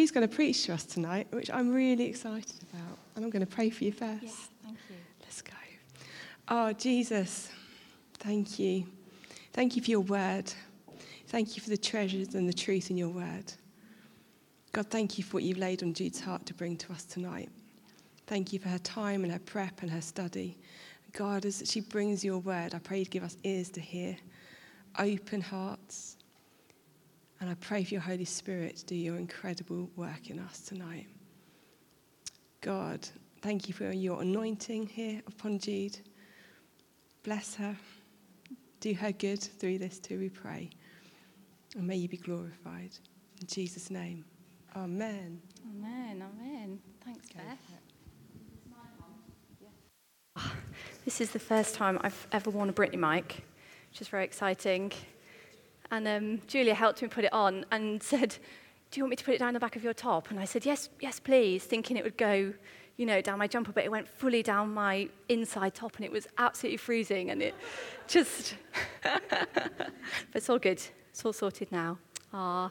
He's going to preach to us tonight, which I'm really excited about. And I'm going to pray for you first. Yeah, thank you. Let's go. Oh, Jesus, thank you. Thank you for your word. Thank you for the treasures and the truth in your word. God, thank you for what you've laid on Jude's heart to bring to us tonight. Thank you for her time and her prep and her study. God, as she brings your word, I pray you'd give us ears to hear, open hearts. And I pray for your Holy Spirit to do your incredible work in us tonight. God, thank you for your anointing here upon Jude. Bless her. Do her good through this too, we pray. And may you be glorified. In Jesus' name. Amen. Amen, amen. Thanks, Beth. This is the first time I've ever worn a Britney mic, which is very exciting. And um, Julia helped me put it on and said, Do you want me to put it down the back of your top? And I said, Yes, yes, please, thinking it would go, you know, down my jumper, but it went fully down my inside top and it was absolutely freezing and it just. but it's all good. It's all sorted now. Ah.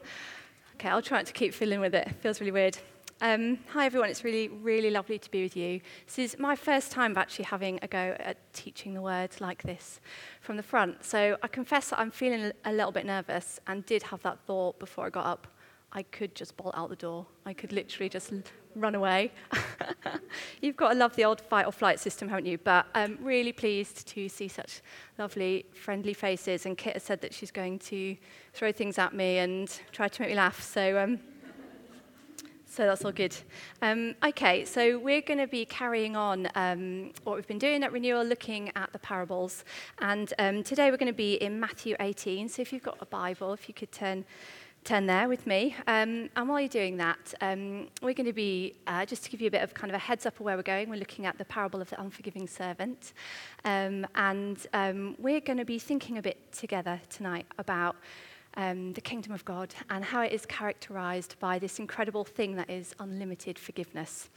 Okay, I'll try not to keep fiddling with it. It feels really weird. Um, hi, everyone. It's really, really lovely to be with you. This is my first time actually having a go at teaching the words like this from the front. So I confess that I'm feeling a little bit nervous and did have that thought before I got up. I could just bolt out the door. I could literally just run away. You've got to love the old fight or flight system, haven't you? But I'm um, really pleased to see such lovely, friendly faces. And Kit has said that she's going to throw things at me and try to make me laugh. So, um, so that's all good. Um, okay, so we're going to be carrying on um, what we've been doing at Renewal, looking at the parables. And um, today we're going to be in Matthew 18. So if you've got a Bible, if you could turn turn there with me. Um, and while you're doing that, um, we're going to be, uh, just to give you a bit of kind of a heads up of where we're going, we're looking at the parable of the unforgiving servant. Um, and we're going to be thinking a bit together tonight about um, the kingdom of God and how it is characterized by this incredible thing that is unlimited forgiveness.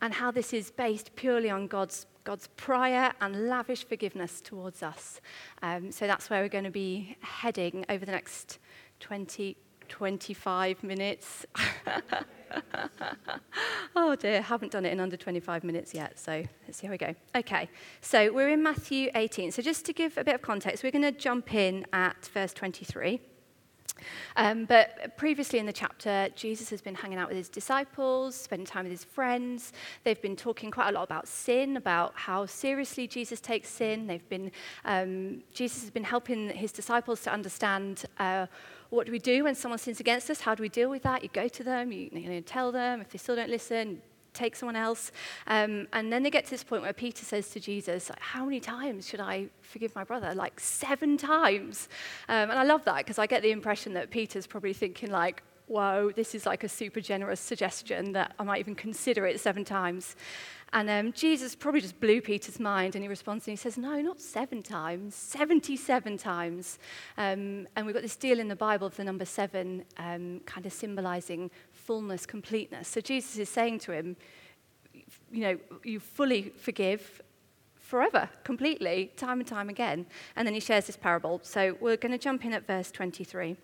And how this is based purely on God's, God's prior and lavish forgiveness towards us. Um, so that's where we're going to be heading over the next 20, 25 minutes. oh dear, haven't done it in under 25 minutes yet, so let's see how we go. Okay, so we're in Matthew 18. So just to give a bit of context, we're going to jump in at verse 23. Um, but previously in the chapter, Jesus has been hanging out with his disciples, spending time with his friends. They've been talking quite a lot about sin, about how seriously Jesus takes sin. They've been, um, Jesus has been helping his disciples to understand uh, what do we do when someone sins against us? How do we deal with that? You go to them, you, you know, tell them. If they still don't listen, take someone else. Um, and then they get to this point where Peter says to Jesus, How many times should I forgive my brother? Like seven times. Um, and I love that because I get the impression that Peter's probably thinking, like, whoa, this is like a super generous suggestion that I might even consider it seven times. And um, Jesus probably just blew Peter's mind, and he responds and he says, No, not seven times, 77 times. Um, and we've got this deal in the Bible of the number seven um, kind of symbolizing fullness, completeness. So Jesus is saying to him, You know, you fully forgive forever, completely, time and time again. And then he shares this parable. So we're going to jump in at verse 23.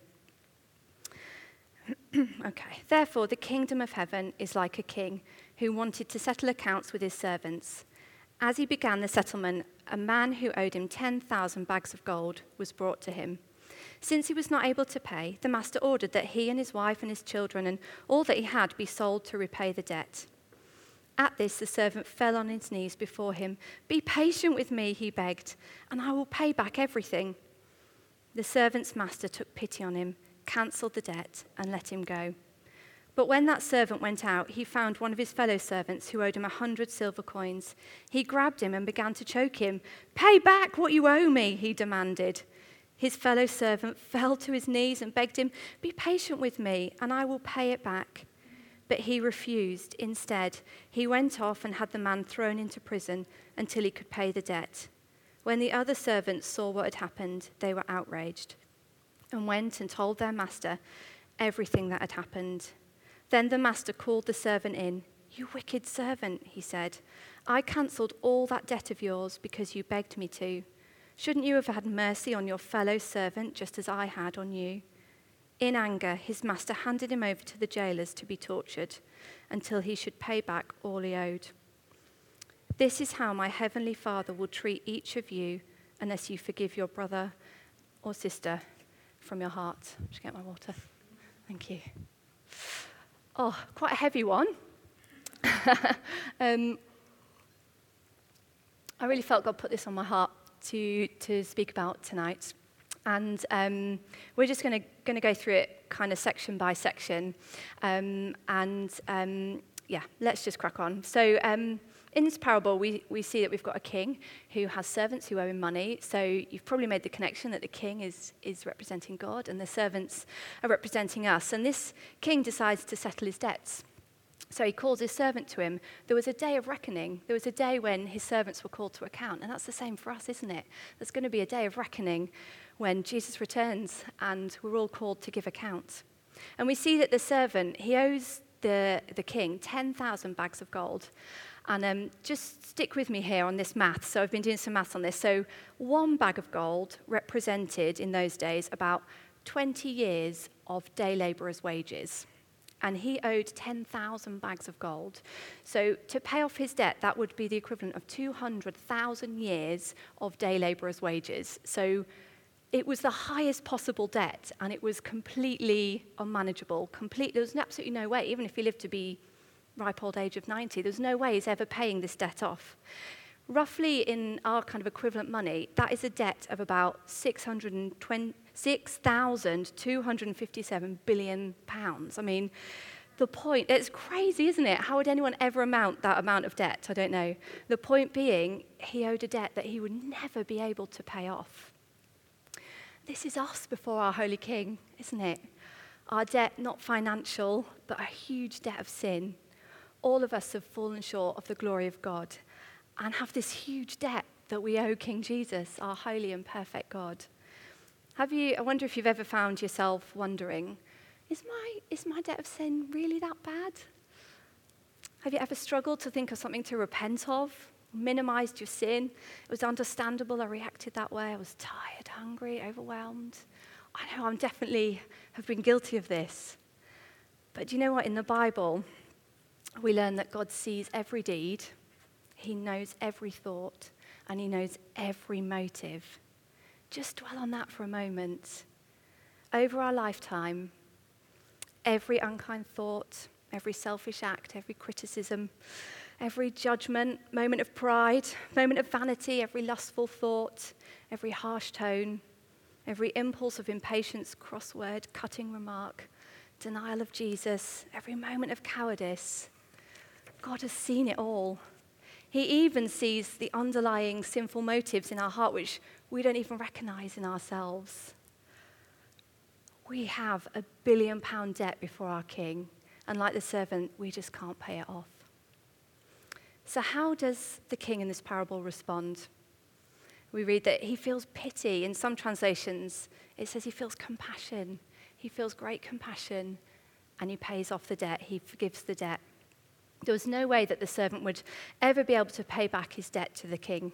okay. Therefore, the kingdom of heaven is like a king who wanted to settle accounts with his servants. As he began the settlement, a man who owed him 10,000 bags of gold was brought to him. Since he was not able to pay, the master ordered that he and his wife and his children and all that he had be sold to repay the debt. At this, the servant fell on his knees before him. Be patient with me, he begged, and I will pay back everything. The servant's master took pity on him, cancelled the debt, and let him go. But when that servant went out, he found one of his fellow servants who owed him a hundred silver coins. He grabbed him and began to choke him. Pay back what you owe me, he demanded. His fellow servant fell to his knees and begged him, Be patient with me, and I will pay it back. But he refused. Instead, he went off and had the man thrown into prison until he could pay the debt. When the other servants saw what had happened, they were outraged and went and told their master everything that had happened. Then the master called the servant in. You wicked servant, he said. I cancelled all that debt of yours because you begged me to. Shouldn't you have had mercy on your fellow servant just as I had on you? In anger, his master handed him over to the jailers to be tortured until he should pay back all he owed. This is how my heavenly Father will treat each of you unless you forgive your brother or sister from your heart. Just get my water. Thank you. Oh, quite a heavy one. um, I really felt God put this on my heart to, to speak about tonight. And um, we're just going to go through it kind of section by section. Um, and um, yeah, let's just crack on. So, um, in this parable, we, we see that we've got a king who has servants who owe him money. So you've probably made the connection that the king is, is representing God and the servants are representing us. And this king decides to settle his debts. So he calls his servant to him. There was a day of reckoning. There was a day when his servants were called to account. And that's the same for us, isn't it? There's going to be a day of reckoning when Jesus returns and we're all called to give account. And we see that the servant, he owes the, the king 10,000 bags of gold. And um, just stick with me here on this math. So I've been doing some maths on this. So one bag of gold represented in those days about 20 years of day labourers' wages. And he owed 10,000 bags of gold. So to pay off his debt, that would be the equivalent of 200,000 years of day labourers' wages. So it was the highest possible debt and it was completely unmanageable. Complete, there was absolutely no way, even if he lived to be ripe old age of 90, there's no way he's ever paying this debt off. Roughly in our kind of equivalent money, that is a debt of about 6,257 billion pounds. I mean, the point, it's crazy, isn't it? How would anyone ever amount that amount of debt? I don't know. The point being, he owed a debt that he would never be able to pay off. This is us before our Holy King, isn't it? Our debt, not financial, but a huge debt of sin. All of us have fallen short of the glory of God and have this huge debt that we owe King Jesus, our holy and perfect God. Have you, I wonder if you've ever found yourself wondering, is my, is my debt of sin really that bad? Have you ever struggled to think of something to repent of? minimized your sin. It was understandable I reacted that way. I was tired, hungry, overwhelmed. I know I'm definitely have been guilty of this. But do you know what? In the Bible, we learn that God sees every deed, He knows every thought, and He knows every motive. Just dwell on that for a moment. Over our lifetime, every unkind thought, every selfish act, every criticism, every judgment, moment of pride, moment of vanity, every lustful thought, every harsh tone, every impulse of impatience, crossword, cutting remark, denial of Jesus, every moment of cowardice. God has seen it all. He even sees the underlying sinful motives in our heart, which we don't even recognize in ourselves. We have a billion pound debt before our King, and like the servant, we just can't pay it off. So, how does the king in this parable respond? We read that he feels pity. In some translations, it says he feels compassion. He feels great compassion and he pays off the debt. He forgives the debt. There was no way that the servant would ever be able to pay back his debt to the king.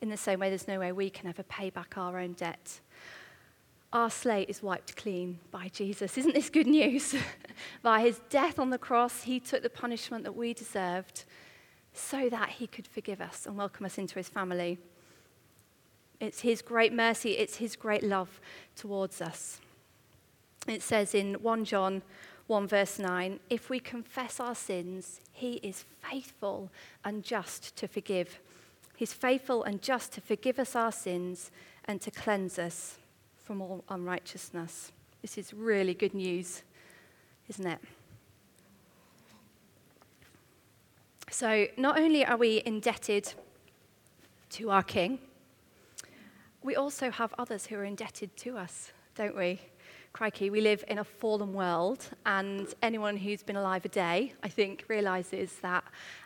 In the same way, there's no way we can ever pay back our own debt. Our slate is wiped clean by Jesus. Isn't this good news? by his death on the cross, he took the punishment that we deserved so that he could forgive us and welcome us into his family. It's his great mercy, it's his great love towards us. It says in 1 John 1, verse 9 if we confess our sins, he is faithful and just to forgive. He's faithful and just to forgive us our sins and to cleanse us from all unrighteousness. This is really good news, isn't it? So, not only are we indebted to our King, we also have others who are indebted to us, don't we? Crikey, we live in a fallen world, and anyone who's been alive a day, I think, realizes that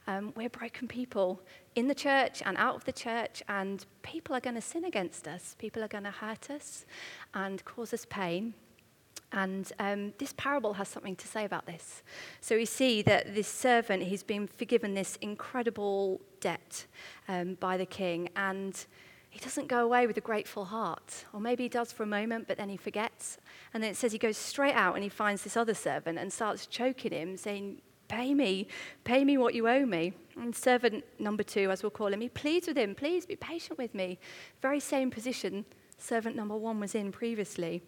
um, we're broken people in the church and out of the church, and people are going to sin against us. People are going to hurt us and cause us pain. And um, this parable has something to say about this. So we see that this servant, he's been forgiven this incredible debt um, by the king, and he doesn't go away with a grateful heart. Or maybe he does for a moment, but then he forgets. And then it says he goes straight out and he finds this other servant and starts choking him, saying, Pay me, pay me what you owe me. And servant number two, as we'll call him, he pleads with him, Please be patient with me. Very same position servant number one was in previously.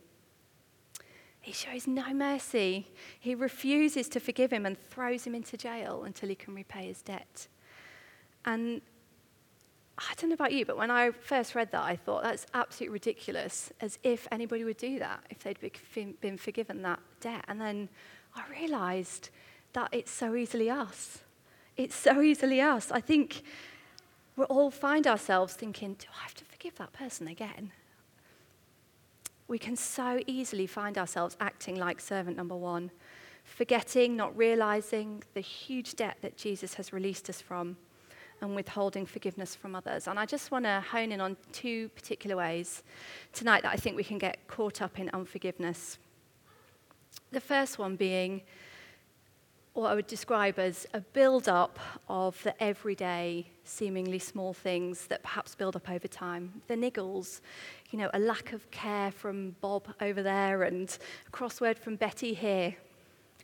He shows no mercy. He refuses to forgive him and throws him into jail until he can repay his debt. And I don't know about you, but when I first read that, I thought that's absolutely ridiculous, as if anybody would do that if they'd been forgiven that debt. And then I realized that it's so easily us. It's so easily us. I think we all find ourselves thinking, do I have to forgive that person again? We can so easily find ourselves acting like servant number one, forgetting, not realizing the huge debt that Jesus has released us from and withholding forgiveness from others. And I just want to hone in on two particular ways tonight that I think we can get caught up in unforgiveness. The first one being what I would describe as a build up of the everyday, seemingly small things that perhaps build up over time. The niggles, you know, a lack of care from Bob over there and a crossword from Betty here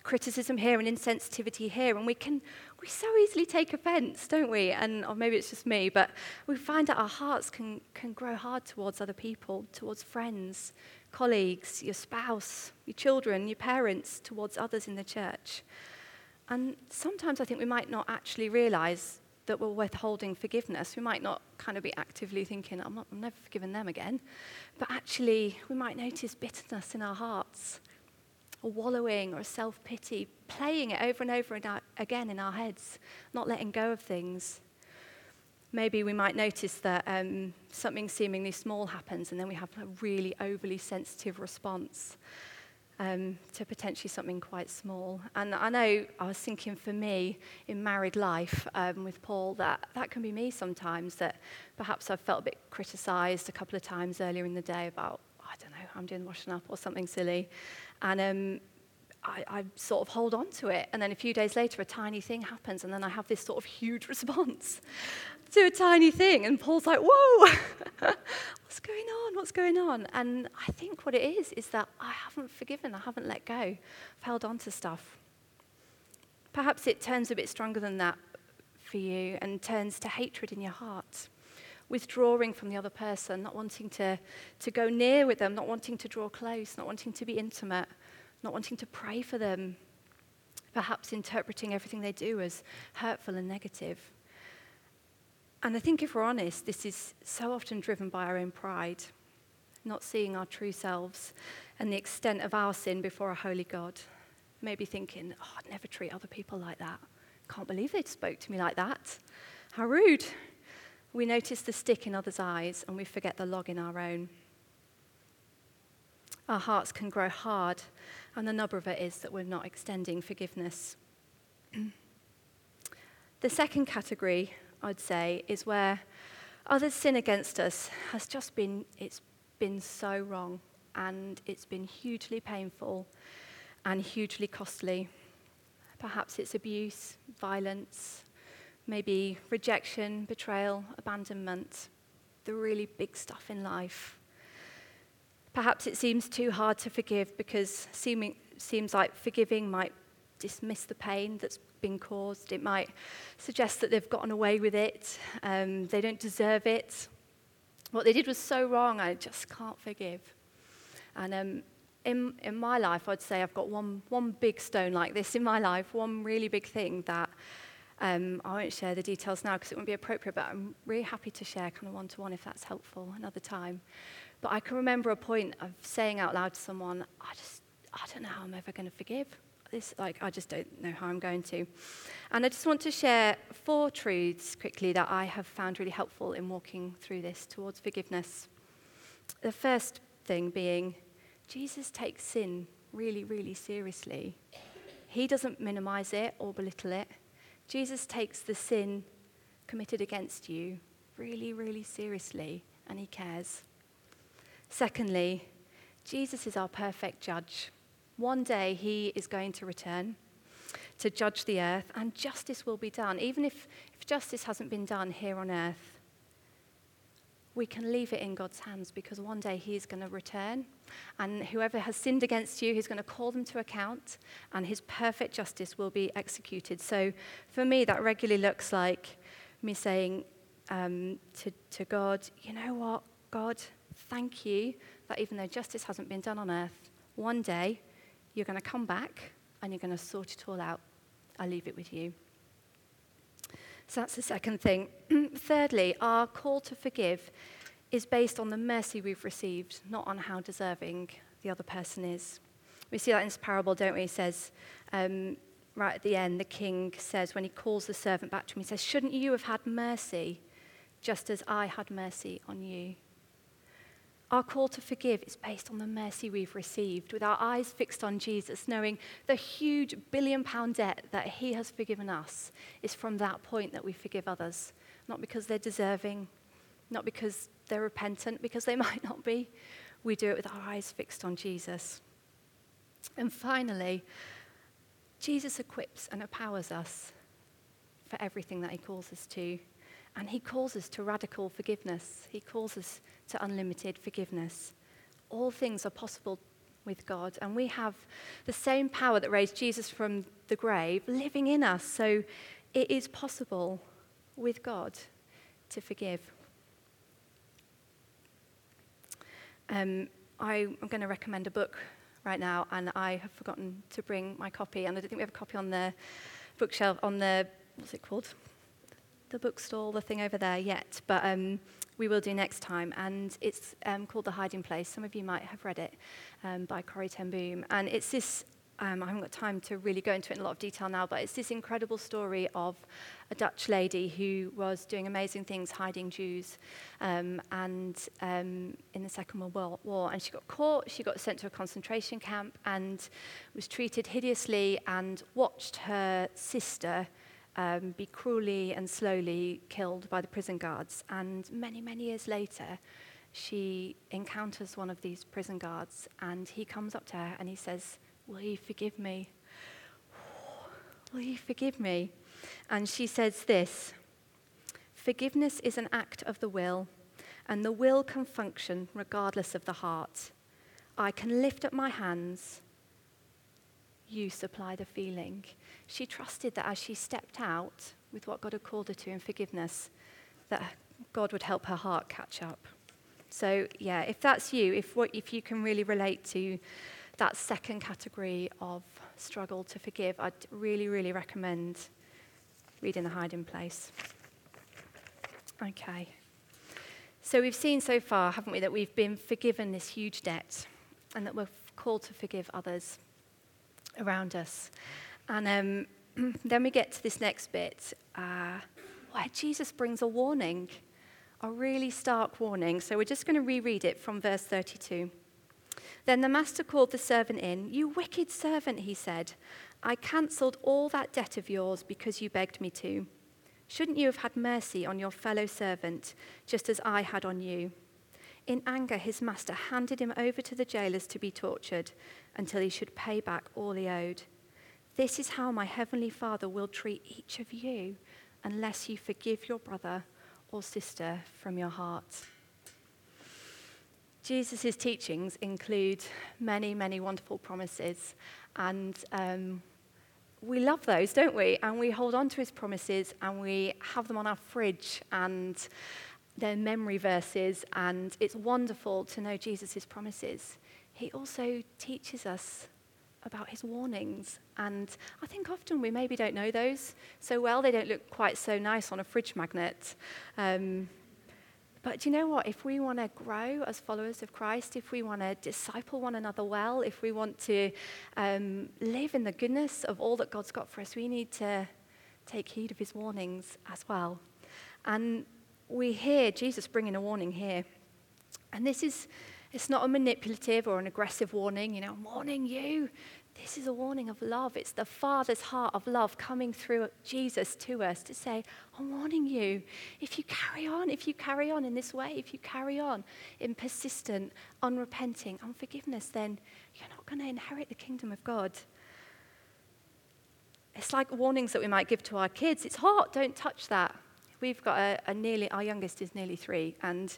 criticism here and insensitivity here, and we can we so easily take offense, don't we? And or maybe it's just me, but we find that our hearts can can grow hard towards other people, towards friends, colleagues, your spouse, your children, your parents, towards others in the church. And sometimes I think we might not actually realize that we're withholding forgiveness. We might not kind of be actively thinking, I'm, not, I'm never forgiving them again. But actually, we might notice bitterness in our hearts or wallowing or self pity, playing it over and over again in our heads, not letting go of things. Maybe we might notice that um, something seemingly small happens and then we have a really overly sensitive response um, to potentially something quite small. And I know I was thinking for me in married life um, with Paul that that can be me sometimes, that perhaps I've felt a bit criticized a couple of times earlier in the day about, I don't know, I'm doing washing up or something silly. And um, I, I, sort of hold on to it. And then a few days later, a tiny thing happens, and then I have this sort of huge response to a tiny thing. And Paul's like, Whoa, what's going on? What's going on? And I think what it is is that I haven't forgiven, I haven't let go, I've held on to stuff. Perhaps it turns a bit stronger than that for you and turns to hatred in your heart withdrawing from the other person, not wanting to, to go near with them, not wanting to draw close, not wanting to be intimate, not wanting to pray for them, perhaps interpreting everything they do as hurtful and negative. And I think if we're honest, this is so often driven by our own pride, not seeing our true selves and the extent of our sin before a holy God. Maybe thinking, oh, I'd never treat other people like that. Can't believe they spoke to me like that. How rude. We notice the stick in others' eyes and we forget the log in our own. Our hearts can grow hard, and the number of it is that we're not extending forgiveness. the second category, I'd say, is where others' sin against us has just been, it's been so wrong, and it's been hugely painful and hugely costly. Perhaps it's abuse, violence, maybe rejection, betrayal, abandonment, the really big stuff in life. Perhaps it seems too hard to forgive because seeming, seems like forgiving might dismiss the pain that's been caused. It might suggest that they've gotten away with it, um, they don't deserve it. What they did was so wrong, I just can't forgive. And um, in, in my life, I'd say I've got one, one big stone like this in my life, one really big thing that um, I won't share the details now because it wouldn't be appropriate, but I'm really happy to share kind of one to one if that's helpful another time. But I can remember a point of saying out loud to someone, I just, I don't know how I'm ever going to forgive. This, like, I just don't know how I'm going to. And I just want to share four truths quickly that I have found really helpful in walking through this towards forgiveness. The first thing being, Jesus takes sin really, really seriously. He doesn't minimize it or belittle it. Jesus takes the sin committed against you really, really seriously, and he cares. Secondly, Jesus is our perfect judge. One day he is going to return to judge the earth, and justice will be done, even if, if justice hasn't been done here on earth. We can leave it in God's hands because one day He's going to return. And whoever has sinned against you, He's going to call them to account, and His perfect justice will be executed. So for me, that regularly looks like me saying um, to, to God, You know what, God, thank you that even though justice hasn't been done on earth, one day you're going to come back and you're going to sort it all out. I leave it with you. So that's the second thing. Thirdly, our call to forgive is based on the mercy we've received, not on how deserving the other person is. We see that in this parable, don't we? He says, um, right at the end, the king says, when he calls the servant back to him, he says, Shouldn't you have had mercy, just as I had mercy on you? Our call to forgive is based on the mercy we've received, with our eyes fixed on Jesus, knowing the huge billion pound debt that he has forgiven us is from that point that we forgive others. Not because they're deserving, not because they're repentant, because they might not be. We do it with our eyes fixed on Jesus. And finally, Jesus equips and empowers us for everything that he calls us to. And he calls us to radical forgiveness. He calls us to unlimited forgiveness. All things are possible with God, and we have the same power that raised Jesus from the grave living in us. So it is possible with God to forgive. Um, I, am going to recommend a book right now, and I have forgotten to bring my copy, and I don't think we have a copy on the bookshelf, on the, what's it called? The bookstall, the thing over there yet. But um, we will do next time. And it's um, called The Hiding Place. Some of you might have read it um, by Corrie ten Boom. And it's this, um, I haven't got time to really go into it in a lot of detail now, but it's this incredible story of a Dutch lady who was doing amazing things hiding Jews um, and um, in the Second World War. And she got caught, she got sent to a concentration camp and was treated hideously and watched her sister um, be cruelly and slowly killed by the prison guards. And many, many years later, she encounters one of these prison guards, and he comes up to her and he says, Will you forgive me? Will you forgive me? And she says this Forgiveness is an act of the will, and the will can function regardless of the heart. I can lift up my hands, you supply the feeling she trusted that as she stepped out with what God had called her to in forgiveness, that God would help her heart catch up. So, yeah, if that's you, if, what, if you can really relate to that second category of struggle to forgive, I'd really, really recommend reading The Hiding Place. Okay. So, we've seen so far, haven't we, that we've been forgiven this huge debt and that we're called to forgive others around us. And um, then we get to this next bit uh, where Jesus brings a warning, a really stark warning. So we're just going to reread it from verse 32. Then the master called the servant in. You wicked servant, he said. I cancelled all that debt of yours because you begged me to. Shouldn't you have had mercy on your fellow servant, just as I had on you? In anger, his master handed him over to the jailers to be tortured until he should pay back all he owed. This is how my heavenly Father will treat each of you unless you forgive your brother or sister from your heart. Jesus' teachings include many, many wonderful promises, and um, we love those, don't we? And we hold on to his promises and we have them on our fridge and they're memory verses, and it's wonderful to know Jesus' promises. He also teaches us about his warnings. And I think often we maybe don't know those so well. They don't look quite so nice on a fridge magnet. Um, but you know what? If we want to grow as followers of Christ, if we want to disciple one another well, if we want to um, live in the goodness of all that God's got for us, we need to take heed of his warnings as well. And we hear Jesus bringing a warning here. And this is it's not a manipulative or an aggressive warning, you know, I'm warning you. This is a warning of love. It's the Father's heart of love coming through Jesus to us to say, I'm warning you. If you carry on, if you carry on in this way, if you carry on in persistent, unrepenting unforgiveness, then you're not going to inherit the kingdom of God. It's like warnings that we might give to our kids. It's hot, don't touch that. We've got a, a nearly, our youngest is nearly three, and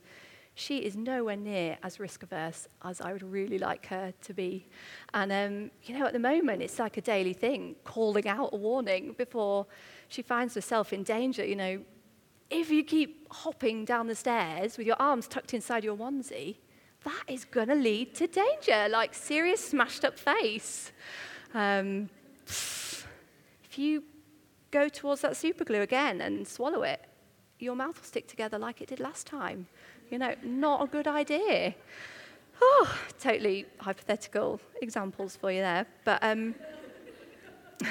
she is nowhere near as risk averse as I would really like her to be. And, um, you know, at the moment, it's like a daily thing, calling out a warning before she finds herself in danger. You know, if you keep hopping down the stairs with your arms tucked inside your onesie, that is going to lead to danger, like serious smashed up face. Um, if you go towards that super glue again and swallow it, your mouth will stick together like it did last time. You know, not a good idea. Oh, totally hypothetical examples for you there. But um,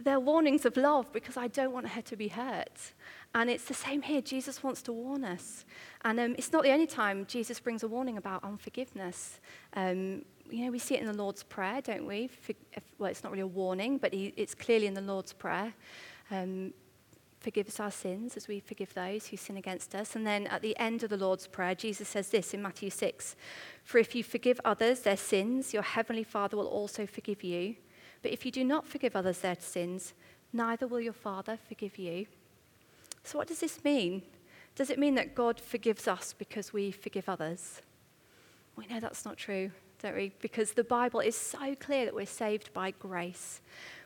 they're warnings of love because I don't want her to be hurt. And it's the same here. Jesus wants to warn us. And um, it's not the only time Jesus brings a warning about unforgiveness. Um, you know, we see it in the Lord's Prayer, don't we? Well, it's not really a warning, but it's clearly in the Lord's Prayer. Um, forgive us our sins as we forgive those who sin against us. And then at the end of the Lord's Prayer, Jesus says this in Matthew 6 For if you forgive others their sins, your heavenly Father will also forgive you. But if you do not forgive others their sins, neither will your Father forgive you. So, what does this mean? Does it mean that God forgives us because we forgive others? We know that's not true, don't we? Because the Bible is so clear that we're saved by grace.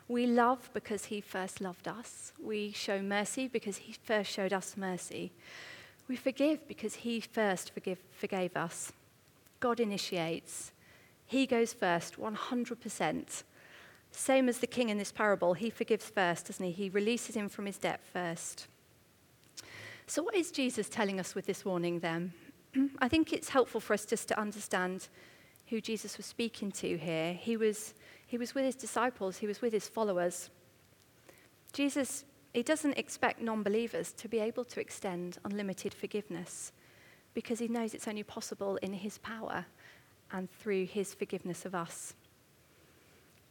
We love because he first loved us. We show mercy because he first showed us mercy. We forgive because he first forgive, forgave us. God initiates. He goes first, 100%. Same as the king in this parable, he forgives first, doesn't he? He releases him from his debt first. So, what is Jesus telling us with this warning then? I think it's helpful for us just to understand who Jesus was speaking to here. He was he was with his disciples, he was with his followers. Jesus, he doesn't expect non believers to be able to extend unlimited forgiveness because he knows it's only possible in his power and through his forgiveness of us.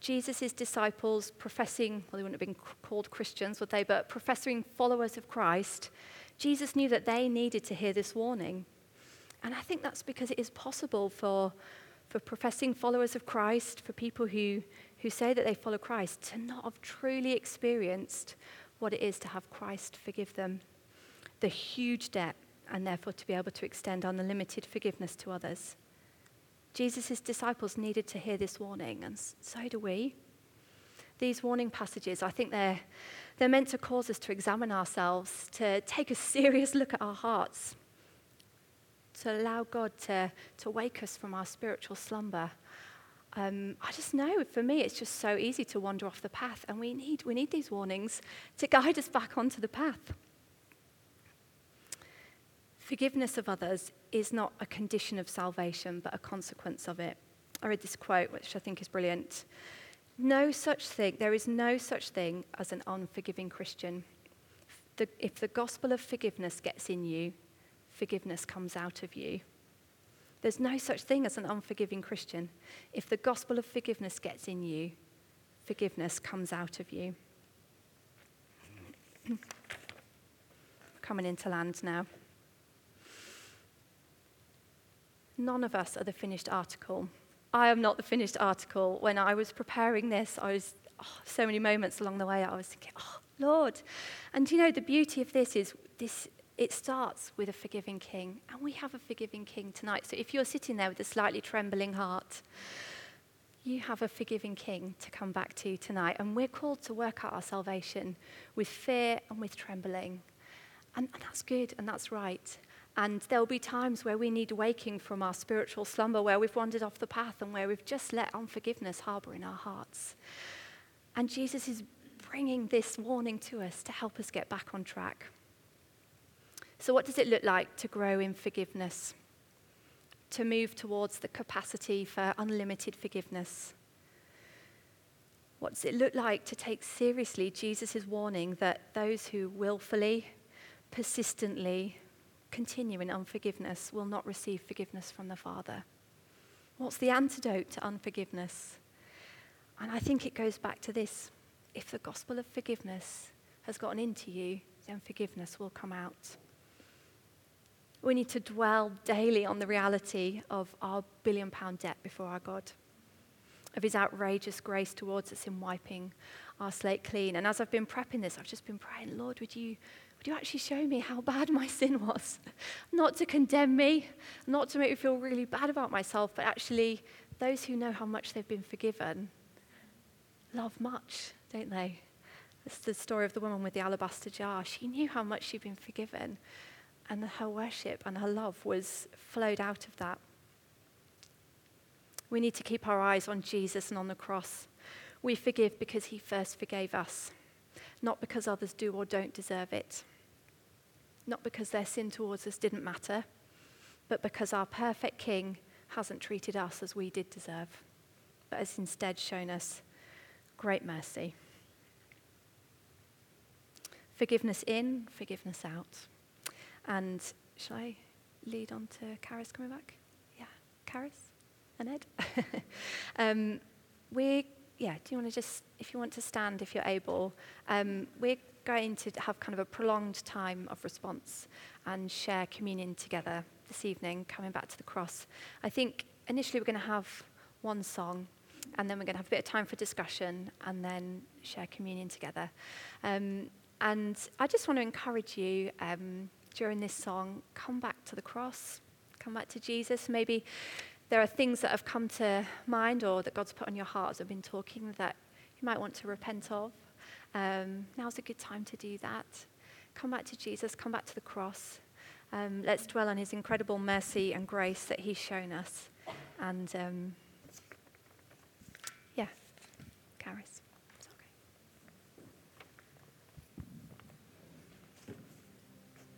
Jesus' disciples, professing, well, they wouldn't have been called Christians, would they, but professing followers of Christ, Jesus knew that they needed to hear this warning. And I think that's because it is possible for for professing followers of Christ, for people who, who say that they follow Christ, to not have truly experienced what it is to have Christ forgive them, the huge debt, and therefore to be able to extend unlimited forgiveness to others. Jesus' disciples needed to hear this warning, and so do we. These warning passages, I think they're, they're meant to cause us to examine ourselves, to take a serious look at our hearts to allow God to, to wake us from our spiritual slumber. Um, I just know for me it's just so easy to wander off the path, and we need, we need these warnings to guide us back onto the path. Forgiveness of others is not a condition of salvation, but a consequence of it. I read this quote, which I think is brilliant. No such thing, there is no such thing as an unforgiving Christian. The, if the gospel of forgiveness gets in you, forgiveness comes out of you. There's no such thing as an unforgiving Christian. If the gospel of forgiveness gets in you, forgiveness comes out of you. Coming into land now. None of us are the finished article. I am not the finished article. When I was preparing this, I was oh, so many moments along the way. I was thinking, "Oh, Lord!" And you know, the beauty of this is this it starts with a forgiving king, and we have a forgiving king tonight. So if you're sitting there with a slightly trembling heart, you have a forgiving king to come back to tonight. And we're called to work out our salvation with fear and with trembling. And, and that's good and that's right. And there'll be times where we need waking from our spiritual slumber, where we've wandered off the path and where we've just let unforgiveness harbor in our hearts. And Jesus is bringing this warning to us to help us get back on track. So, what does it look like to grow in forgiveness? To move towards the capacity for unlimited forgiveness? What does it look like to take seriously Jesus' warning that those who willfully, persistently continue in unforgiveness will not receive forgiveness from the Father? What's the antidote to unforgiveness? And I think it goes back to this if the gospel of forgiveness has gotten into you, then forgiveness will come out. We need to dwell daily on the reality of our billion pound debt before our God. of his outrageous grace towards us in wiping our slate clean. And as I've been prepping this, I've just been praying, Lord, would you, would you actually show me how bad my sin was? not to condemn me, not to make me feel really bad about myself, but actually, those who know how much they've been forgiven love much, don't they? It's the story of the woman with the alabaster jar. She knew how much she'd been forgiven, and her worship and her love was flowed out of that. We need to keep our eyes on Jesus and on the cross. We forgive because he first forgave us, not because others do or don't deserve it, not because their sin towards us didn't matter, but because our perfect King hasn't treated us as we did deserve, but has instead shown us great mercy. Forgiveness in, forgiveness out. And shall I lead on to Karis coming back? Yeah, Karis? and Ed. um, we, yeah, do you want to just, if you want to stand, if you're able, um, we're going to have kind of a prolonged time of response and share communion together this evening, coming back to the cross. I think initially we're going to have one song, and then we're going to have a bit of time for discussion, and then share communion together. Um, and I just want to encourage you um, during this song, come back to the cross, come back to Jesus. Maybe there are things that have come to mind or that God's put on your heart as I've been talking that you might want to repent of, um, now's a good time to do that. Come back to Jesus, come back to the cross. Um, let's dwell on his incredible mercy and grace that he's shown us. And um,